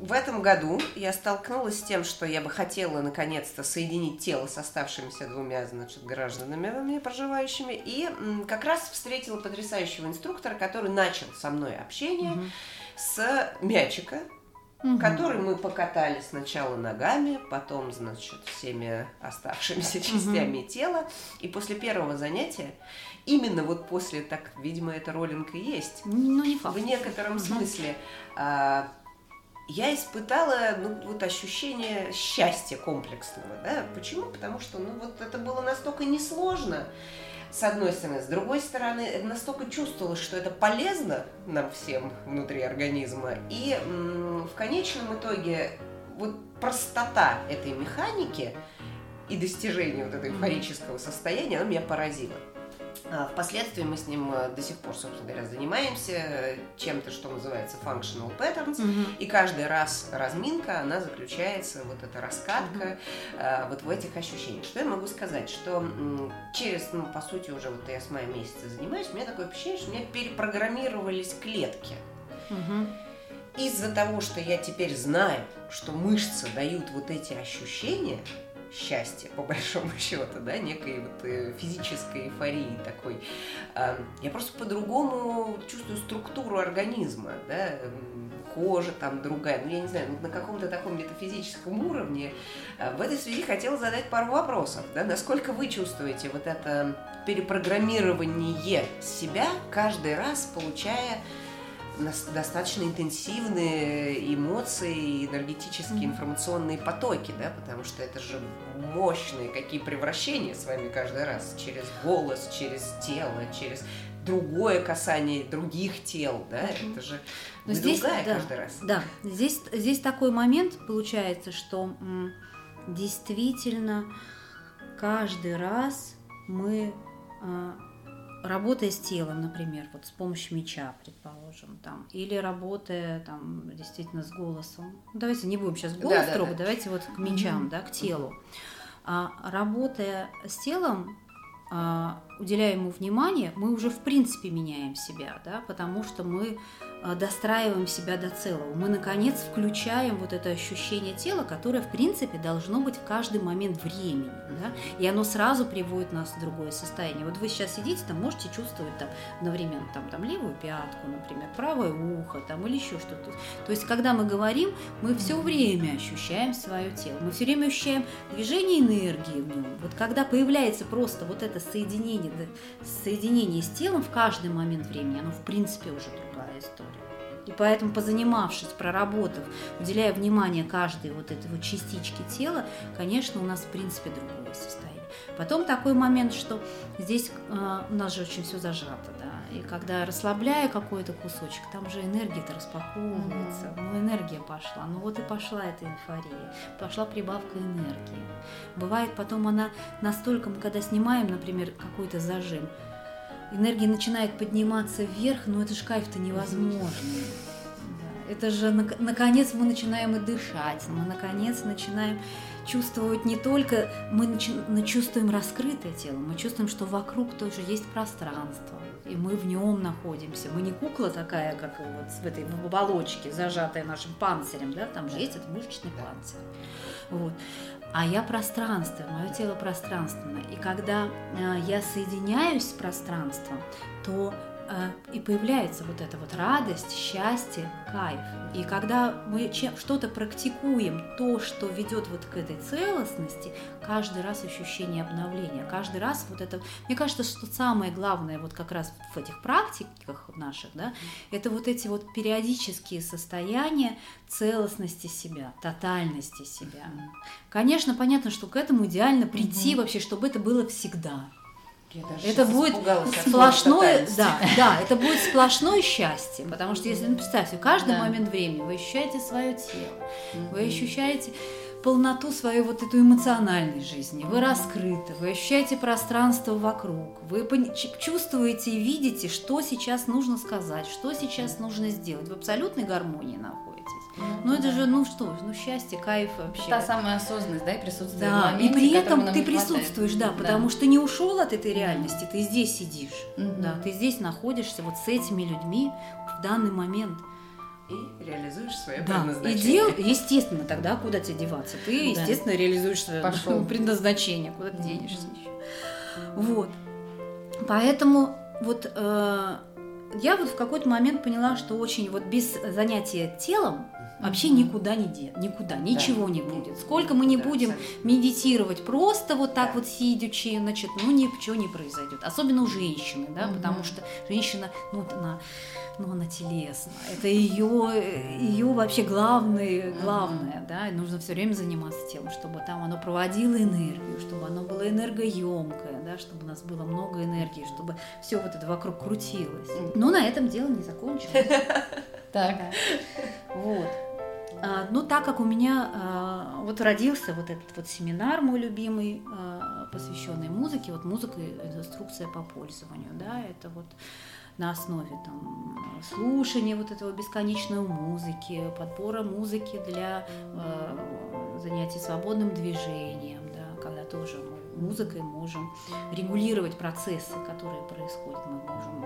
в этом году я столкнулась с тем, что я бы хотела наконец-то соединить тело с оставшимися двумя, значит, гражданами, проживающими, и как раз встретила потрясающего инструктора, который начал со мной общение угу. с мячика, угу. который мы покатали сначала ногами, потом, значит, всеми оставшимися частями угу. тела, и после первого занятия именно вот после, так, видимо, это роллинг и есть. Ну, не факт. В некотором смысле а, я испытала ну, вот ощущение счастья комплексного. Да? Почему? Потому что ну, вот это было настолько несложно, с одной стороны. С другой стороны, настолько чувствовалось, что это полезно нам всем внутри организма. И в конечном итоге вот простота этой механики и достижение вот этого эйфорического состояния, она меня поразила. А, впоследствии мы с ним э, до сих пор, собственно говоря, занимаемся э, чем-то, что называется functional patterns, угу. и каждый раз разминка, она заключается, вот эта раскатка, угу. вот в этих ощущениях. Что я могу сказать? Что через, ну, по сути, уже вот я с мая месяца занимаюсь, у меня такое ощущение, что у меня перепрограммировались клетки. Угу. Из-за того, что я теперь знаю, что мышцы дают вот эти ощущения, счастья, по большому счету, да, некой вот э, физической эйфории такой. Я просто по-другому чувствую структуру организма, да, кожа там другая, ну, я не знаю, на каком-то таком метафизическом уровне. А, в этой связи хотела задать пару вопросов, да, насколько вы чувствуете вот это перепрограммирование себя каждый раз, получая достаточно интенсивные эмоции, энергетические, информационные потоки, да, потому что это же мощные какие превращения с вами каждый раз. Через голос, через тело, через другое касание других тел, да, это же Но здесь, другая да, каждый раз. Да, здесь, здесь такой момент получается, что м, действительно каждый раз мы а, работая с телом, например, вот с помощью меча, предположим, там, или работая там действительно с голосом. Давайте не будем сейчас голос да, трогать, да, да. давайте вот к мечам, mm-hmm. да, к телу. А, работая с телом, а, уделяя ему внимание, мы уже в принципе меняем себя, да, потому что мы а, достраиваем себя до целого. Мы, наконец, включаем вот это ощущение тела, которое, в принципе, должно быть в каждый момент времени. Да? И оно сразу приводит нас в другое состояние. Вот вы сейчас сидите, там можете чувствовать там, одновременно там, там, левую пятку, например, правое ухо там, или еще что-то. То есть, когда мы говорим, мы все время ощущаем свое тело. Мы все время ощущаем движение энергии в нем. Вот когда появляется просто вот это соединение, соединение с телом в каждый момент времени, оно, в принципе, уже другая история. И поэтому, позанимавшись, проработав, уделяя внимание каждой вот этой вот частичке тела, конечно, у нас, в принципе, другое состояние. Потом такой момент, что здесь э, у нас же очень все зажато, да, и когда расслабляю какой-то кусочек, там же энергия-то распаковывается, mm-hmm. ну энергия пошла, ну вот и пошла эта эйфория, пошла прибавка энергии. Бывает потом она настолько, мы когда снимаем, например, какой-то зажим, энергия начинает подниматься вверх, но это же кайф-то невозможный. Да. Это же нак- наконец мы начинаем и дышать, мы наконец начинаем чувствовать не только, мы начи- чувствуем раскрытое тело, мы чувствуем, что вокруг тоже есть пространство, и мы в нем находимся. Мы не кукла такая, как вот в этой оболочке, зажатая нашим панцирем, да, там же есть этот мышечный панцирь. Вот. А я пространство, мое тело пространственно. И когда э, я соединяюсь с пространством, то и появляется вот эта вот радость, счастье, кайф. И когда мы что-то практикуем, то, что ведет вот к этой целостности, каждый раз ощущение обновления, каждый раз вот это... Мне кажется, что самое главное вот как раз в этих практиках наших, да, это вот эти вот периодические состояния целостности себя, тотальности себя. Конечно, понятно, что к этому идеально прийти угу. вообще, чтобы это было всегда это будет сплошное, да, да, это будет сплошное счастье, потому что если, ну, представьте, в каждый да. момент времени вы ощущаете свое тело, mm-hmm. вы ощущаете полноту своей вот этой эмоциональной жизни, вы раскрыты, вы ощущаете пространство вокруг, вы чувствуете и видите, что сейчас нужно сказать, что сейчас нужно сделать, в абсолютной гармонии находитесь. Ну, это же, ну что, ну счастье, кайф вообще. Та самая осознанность, да, и присутствие да, моменте, и при этом ты присутствуешь, да, да, потому что не ушел от этой реальности, ты здесь сидишь, mm да, ты здесь находишься вот с этими людьми в данный момент. И реализуешь свое да. предназначение. И дел, естественно, тогда куда тебе деваться? Ты, да. естественно, реализуешь свое Пошел. предназначение, куда ты денешься еще. Вот. Поэтому вот э, я вот в какой-то момент поняла, что очень вот без занятия телом Вообще никуда не де, никуда, ничего да. не будет. Сколько мы не да, будем абсолютно. медитировать, просто вот так да. вот сидячи, значит, ну ничего не произойдет. Особенно у женщины, да, угу. потому что женщина, ну, она, ну, она телесна. Это ее, ее вообще главное, главное, угу. да. нужно все время заниматься тем, чтобы там оно проводило энергию, чтобы оно было энергоемкое, да, чтобы у нас было много энергии, чтобы все вот это вокруг крутилось. Но на этом дело не закончилось. Так. Вот. А, ну, так как у меня а, вот родился вот этот вот семинар мой любимый, а, посвященный музыке, вот музыка – инструкция по пользованию, да, это вот на основе там слушания вот этого бесконечной музыки, подбора музыки для занятий свободным движением, да, когда тоже мы музыкой можем регулировать процессы, которые происходят, мы можем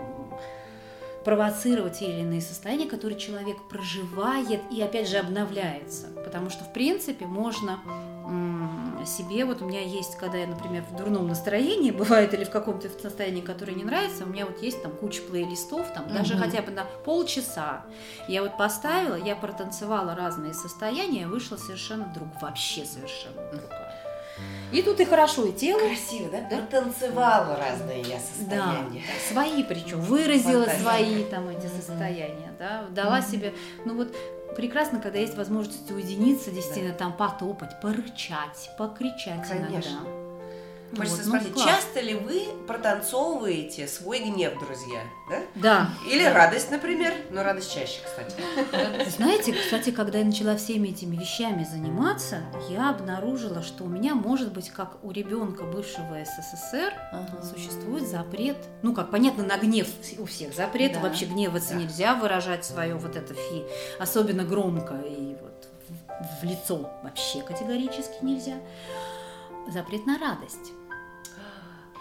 провоцировать те или иные состояния, которые человек проживает и опять же обновляется. Потому что, в принципе, можно себе, вот у меня есть, когда я, например, в дурном настроении бывает или в каком-то состоянии, которое не нравится, у меня вот есть там куча плейлистов, там угу. даже хотя бы на полчаса. Я вот поставила, я протанцевала разные состояния, вышла совершенно вдруг, вообще совершенно другая. И тут и хорошо, и тело. Красиво, да? да? Танцевала разные я состояния. Да, свои причем, выразила Фантазия. свои там эти состояния, да, дала mm-hmm. себе, ну вот прекрасно, когда есть возможность уединиться, действительно да. там потопать, порычать, покричать Конечно. иногда. Хочется вот, спросить, ну, часто ли вы протанцовываете свой гнев, друзья? Да? Да. Или да. радость, например? Но радость чаще, кстати. Знаете, кстати, когда я начала всеми этими вещами заниматься, я обнаружила, что у меня, может быть, как у ребенка бывшего СССР, ага. существует запрет. Ну, как понятно, на гнев у всех запрет. Да. Вообще гневаться да. нельзя, выражать свое вот это фи, особенно громко и вот в лицо вообще категорически нельзя. Запрет на радость.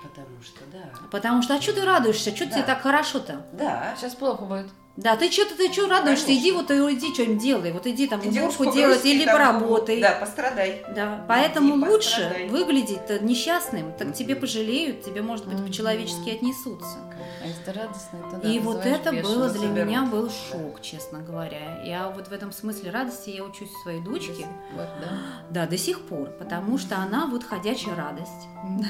Потому что, да. Потому что, а что ты радуешься? Что да. тебе так хорошо-то? Да. Сейчас плохо будет. Да, ты что-то, ты что радуешься? Конечно. Иди вот иди что-нибудь делай. Вот иди там иди уборку делать или там, поработай. Да, пострадай. Да, поэтому иди, лучше пострадай. выглядеть несчастным. Так тебе пожалеют, тебе, может быть, по-человечески отнесутся. А если радостно, то да, И вот это было для заберут. меня был шок, честно говоря. Я вот в этом смысле радости я учусь у своей дочки. Вот, да? да, до сих пор, потому что она вот ходячая радость.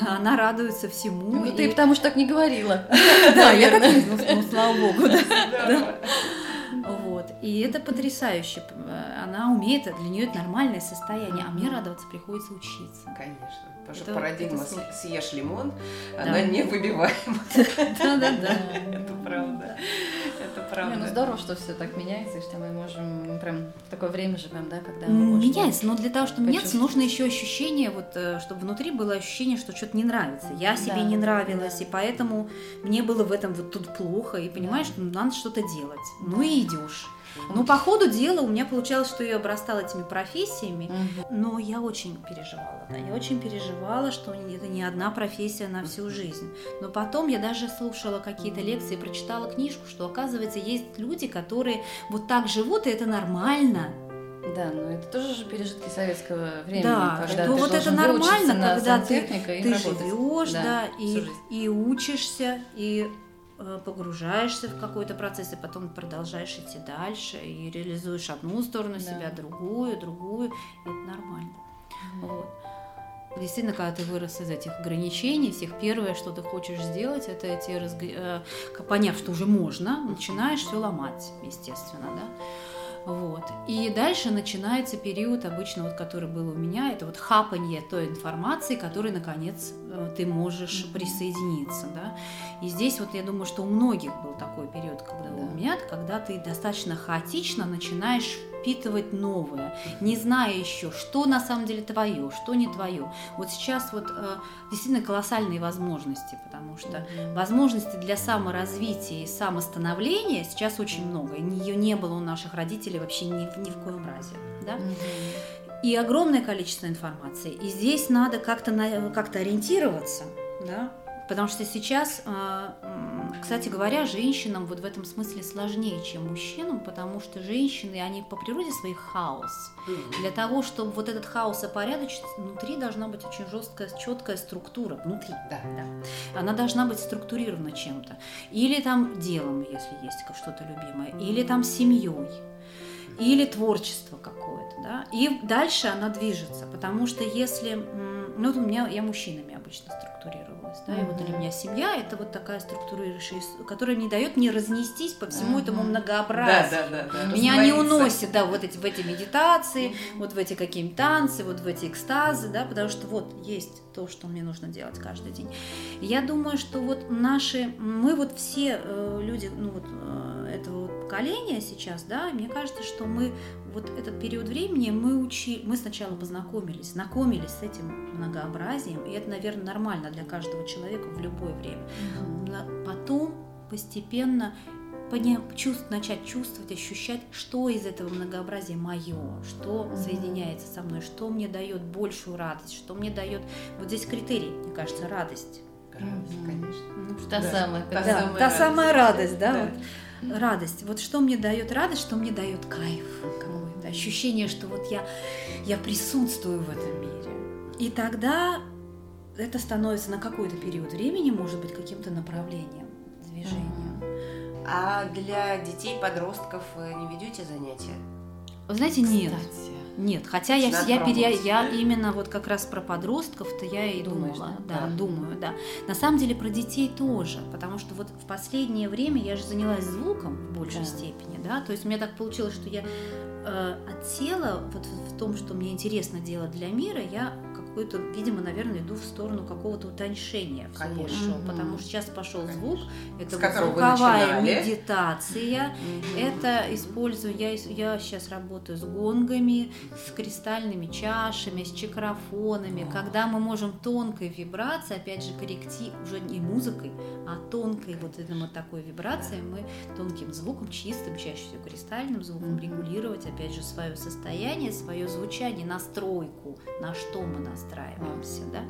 Она радуется всему. Ну, ты потому что так не говорила. Да, я так не ну, слава богу. И это потрясающе. Она умеет, для нее это нормальное состояние, а мне радоваться приходится учиться. Конечно. Потому что парадигма это... съешь лимон, да. она не выбиваема. Да-да-да. Это правда. Это правда. ну здорово, что все так меняется, и что мы можем прям в такое время живем, да, когда Меняется, но для того, чтобы меняться, нужно еще ощущение, вот, э, чтобы внутри было ощущение, что что-то не нравится. Я себе не нравилась, и поэтому мне было в этом вот тут плохо, и понимаешь, что надо что-то делать. Ну и идешь. Но по ходу дела у меня получалось, что я обрастала этими профессиями, но я очень переживала. Да, я очень переживала, что это не одна профессия на всю жизнь. Но потом я даже слушала какие-то лекции, прочитала книжку, что оказывается есть люди, которые вот так живут, и это нормально. Да, но это тоже же пережитки советского времени. Да, когда что ты вот это нормально, когда ты, ты работать. живешь, да, Да, и, и учишься, и погружаешься в какой-то процесс, и потом продолжаешь идти дальше, и реализуешь одну сторону Да. себя, другую, другую, и это нормально. Вот. Действительно, когда ты вырос из этих ограничений, всех первое, что ты хочешь сделать, это эти разг- э, поняв, что уже можно, начинаешь все ломать, естественно, да. Вот. И дальше начинается период, обычно вот, который был у меня, это вот хапанье той информации, которой, наконец, э, ты можешь присоединиться, да. И здесь вот я думаю, что у многих был такой период, когда Да. у меня, когда ты достаточно хаотично начинаешь впитывать новое, не зная еще, что на самом деле твое, что не твое. Вот сейчас вот э, действительно колоссальные возможности, потому что возможностей для саморазвития и самостановления сейчас очень много. Ее не было у наших родителей вообще ни, в- ни в коем разе. Да? И огромное количество информации. И здесь надо как-то на- как-то ориентироваться, да? Потому что сейчас, э, кстати говоря, женщинам вот в этом смысле сложнее, чем мужчинам, потому что женщины, они по природе своих хаос. Для того, чтобы вот этот хаос опорядочить, внутри должна быть очень жесткая, четкая структура. Внутри. Да. Она должна быть структурирована чем-то. Или там делом, если есть что-то любимое, или там семьей, или творчество какое-то, да. И дальше она движется, потому что если, ну вот у меня я мужчинами обычно структурировалась, да, и вот для меня семья это вот такая структурирующая, которая не дает мне разнестись по всему этому многообразию. да, да, да. Меня не уносит, да, вот эти, в эти медитации, вот в эти какие-то танцы, вот в эти экстазы, да, потому что вот есть то, что мне нужно делать каждый день. И Я думаю, что вот наши, мы вот все э, люди, ну вот э, этого поколения сейчас, да, мне кажется, что мы вот этот период времени мы учи, мы сначала познакомились, знакомились с этим многообразием, и это, наверное, нормально для каждого человека в любое время. На- Потом постепенно чувств- начать чувствовать, ощущать, что из этого многообразия мое, что соединяется со мной, что мне дает большую радость, что мне дает... Вот здесь критерий, мне кажется, радость. Конечно. Ну, Та Да. самая. Та да, самая та радость. самая радость, да, Да. вот радость. Вот что мне дает радость, что мне дает кайф какой-то, ощущение, что вот я, я присутствую в этом мире. И тогда это становится на какой-то период времени, может быть, каким-то направлением движения. А для детей, подростков не ведете занятия? Вы знаете, нет. Кстати. Нет, хотя я, Надо я, пере- я именно вот как раз про подростков-то я и Думаешь, думала. да? Да, думаю, да. На самом деле про детей тоже, потому что вот в последнее время я же занялась звуком в большей Да. степени, да, то есть у меня так получилось, что я э, отсела вот в в том, что мне интересно делать для мира, я какой-то, видимо, наверное, иду в сторону какого-то утоньшения всего Конечно. большего, Мгм. потому что сейчас пошел Конечно. звук, это звуковая медитация, это использую, я, я сейчас работаю с гонгами, с кристальными чашами, с чакрофонами, когда мы можем тонкой вибрацией, опять же, корректи, уже не музыкой, а тонкой вот этой вот такой вибрацией, мы тонким звуком, чистым, чаще всего кристальным звуком регулировать, опять же, свое состояние, свое звучание, настройку, на что мы настраиваемся, да.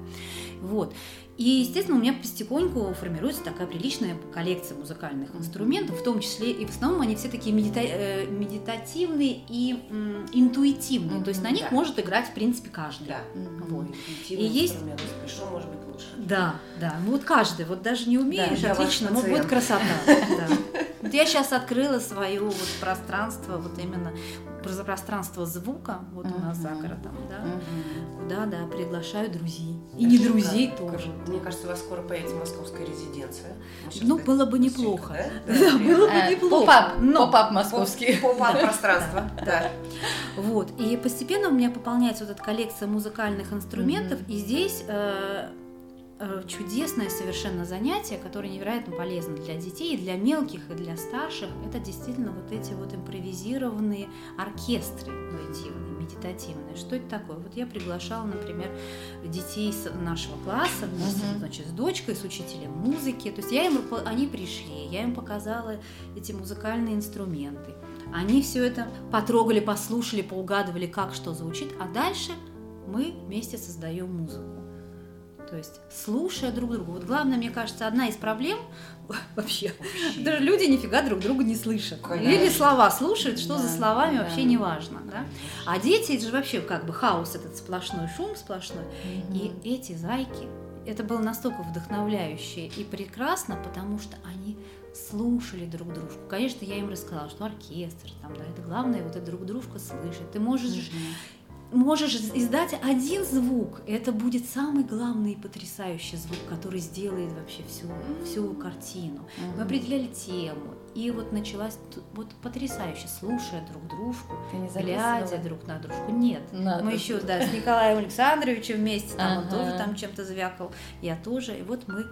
Вот. И, естественно, у меня потихоньку формируется такая приличная коллекция музыкальных инструментов, в том числе и в основном они все такие медита- э, медитативные и м, интуитивные. То есть на них да. может играть, в принципе, каждый. Да. Вот. И есть-. Спешу, может быть, лучше. Да, да. Ну вот каждый, вот даже не умеешь, ваш отлично, ну будет красота. да. Вот я сейчас открыла свое вот пространство, вот именно про- пространство звука, вот у нас за городом, да, Куда, да, приглашаю друзей. И не друзей шикарно. тоже. Мне кажется, у вас скоро появится московская резиденция. Ну, было бы неплохо. Да, Да, было бы Э, неплохо. Pop-up, но- pop-up московский. Pop-up пространство. Да. Вот. И постепенно у меня пополняется вот эта коллекция музыкальных инструментов. И здесь э, э, чудесное совершенно занятие, которое невероятно полезно для детей, и для мелких, и для старших. Это действительно вот эти вот импровизированные оркестры интуитивные, медитативные. Что это такое? Вот я приглашала, например, детей нашего класса, вместе, Мгм. значит, с дочкой, с учителем музыки. То есть я им, они пришли, я им показала эти музыкальные инструменты. Они все это потрогали, послушали, поугадывали, как что звучит, а дальше мы вместе создаем музыку. То есть слушая друг друга. Вот главное, мне кажется, одна из проблем вообще, даже люди нифига друг друга не слышат. Конечно. Или слова слушают, что Да, за словами да. вообще не важно. Да? А дети, это же вообще как бы хаос, этот сплошной шум сплошной. И эти зайки, это было настолько вдохновляюще и прекрасно, потому что они слушали друг дружку. Конечно, я им рассказала, что оркестр, там, да, это главное, вот это друг дружка слышит. Ты можешь, можешь издать один звук, и это будет самый главный и потрясающий звук, который сделает вообще всю, всю картину. Мы определяли тему, и вот началась вот потрясающе, слушая друг дружку, глядя друг на дружку. Нет, Надо. мы еще, да, с Николаем Александровичем вместе, там он Ага. тоже там чем-то звякал, я тоже, и вот мы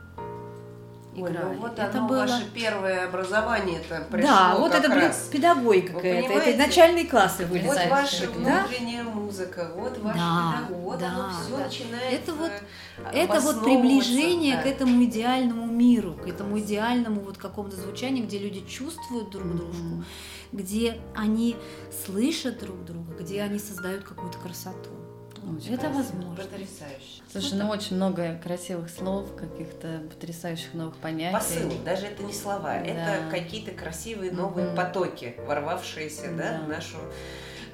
Ой, играли. ну вот это оно, было... ваше первое образование это пришло Да, вот это раз. педагогика Вы какая-то, это понимаете? начальные классы Вот вылезают. ваша Да? внутренняя музыка, вот ваш Да, педагог, вот да, оно все да. начинает Это вот- Это вот приближение да. к этому идеальному миру, к этому идеальному вот какому-то звучанию, где люди чувствуют друг дружку, где они слышат друг друга, где они создают какую-то красоту. Очень это красиво. возможно. Потрясающе. Слушай, ну очень много красивых слов, каких-то потрясающих новых понятий. Посыл, даже это не слова, Да. это какие-то красивые новые Мгм. потоки, ворвавшиеся да, Да. в нашу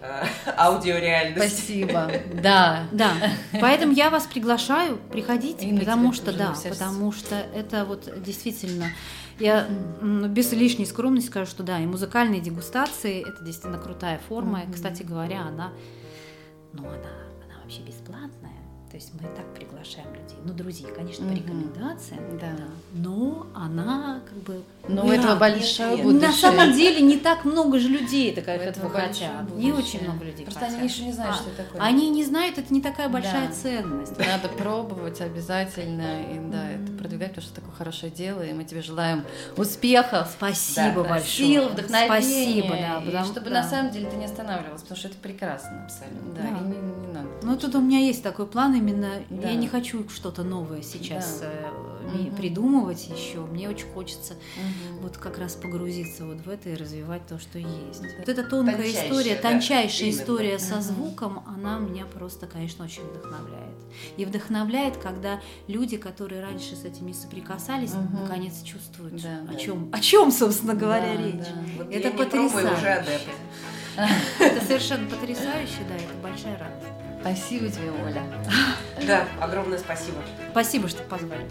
э, аудиореальность. Спасибо. Да. Да, поэтому я вас приглашаю, приходите, И потому что да, потому что это вот действительно, я без лишней скромности скажу, что да, и музыкальные дегустации это действительно крутая форма. И, Мгм. Кстати говоря, она, ну она вообще бесплатная. То есть мы и так приглашаем людей. Ну, друзей, конечно, по рекомендациям, Да. но она как бы Но у этого нет. будущее. на самом деле не так много же людей такая У этого хотят. большое Не будущее. очень много людей Просто хотят. они еще не знают, А, что это такое. Они не знают, это не такая большая Да. ценность. Надо пробовать обязательно, и да, это продвигать, потому что такое хорошее дело, и мы тебе желаем успехов, Спасибо Да, большое. сил, вдохновения, Спасибо, да. и потому- чтобы да. на самом деле ты не останавливалась, потому что это прекрасно. Абсолютно. Да, Да. и не, не надо. Ну, тут у меня есть такой план именно. Да. Я не хочу что-то новое сейчас Да. э, придумывать еще. Мне очень хочется Мгм. вот как раз погрузиться вот в это и развивать то, что есть. Да. Вот эта тонкая Тончайшая, история, да, тончайшая именно. история со звуком, она меня просто, конечно, очень вдохновляет. И вдохновляет, когда люди, которые раньше с этим не соприкасались, Мгм. наконец чувствуют, Да, о да. чем, о чем, собственно говоря, Да, речь. да. Вот Это потрясающе. Это совершенно потрясающе, да, это большая радость. Спасибо тебе, Оля. Да, огромное спасибо. Спасибо, что позвали.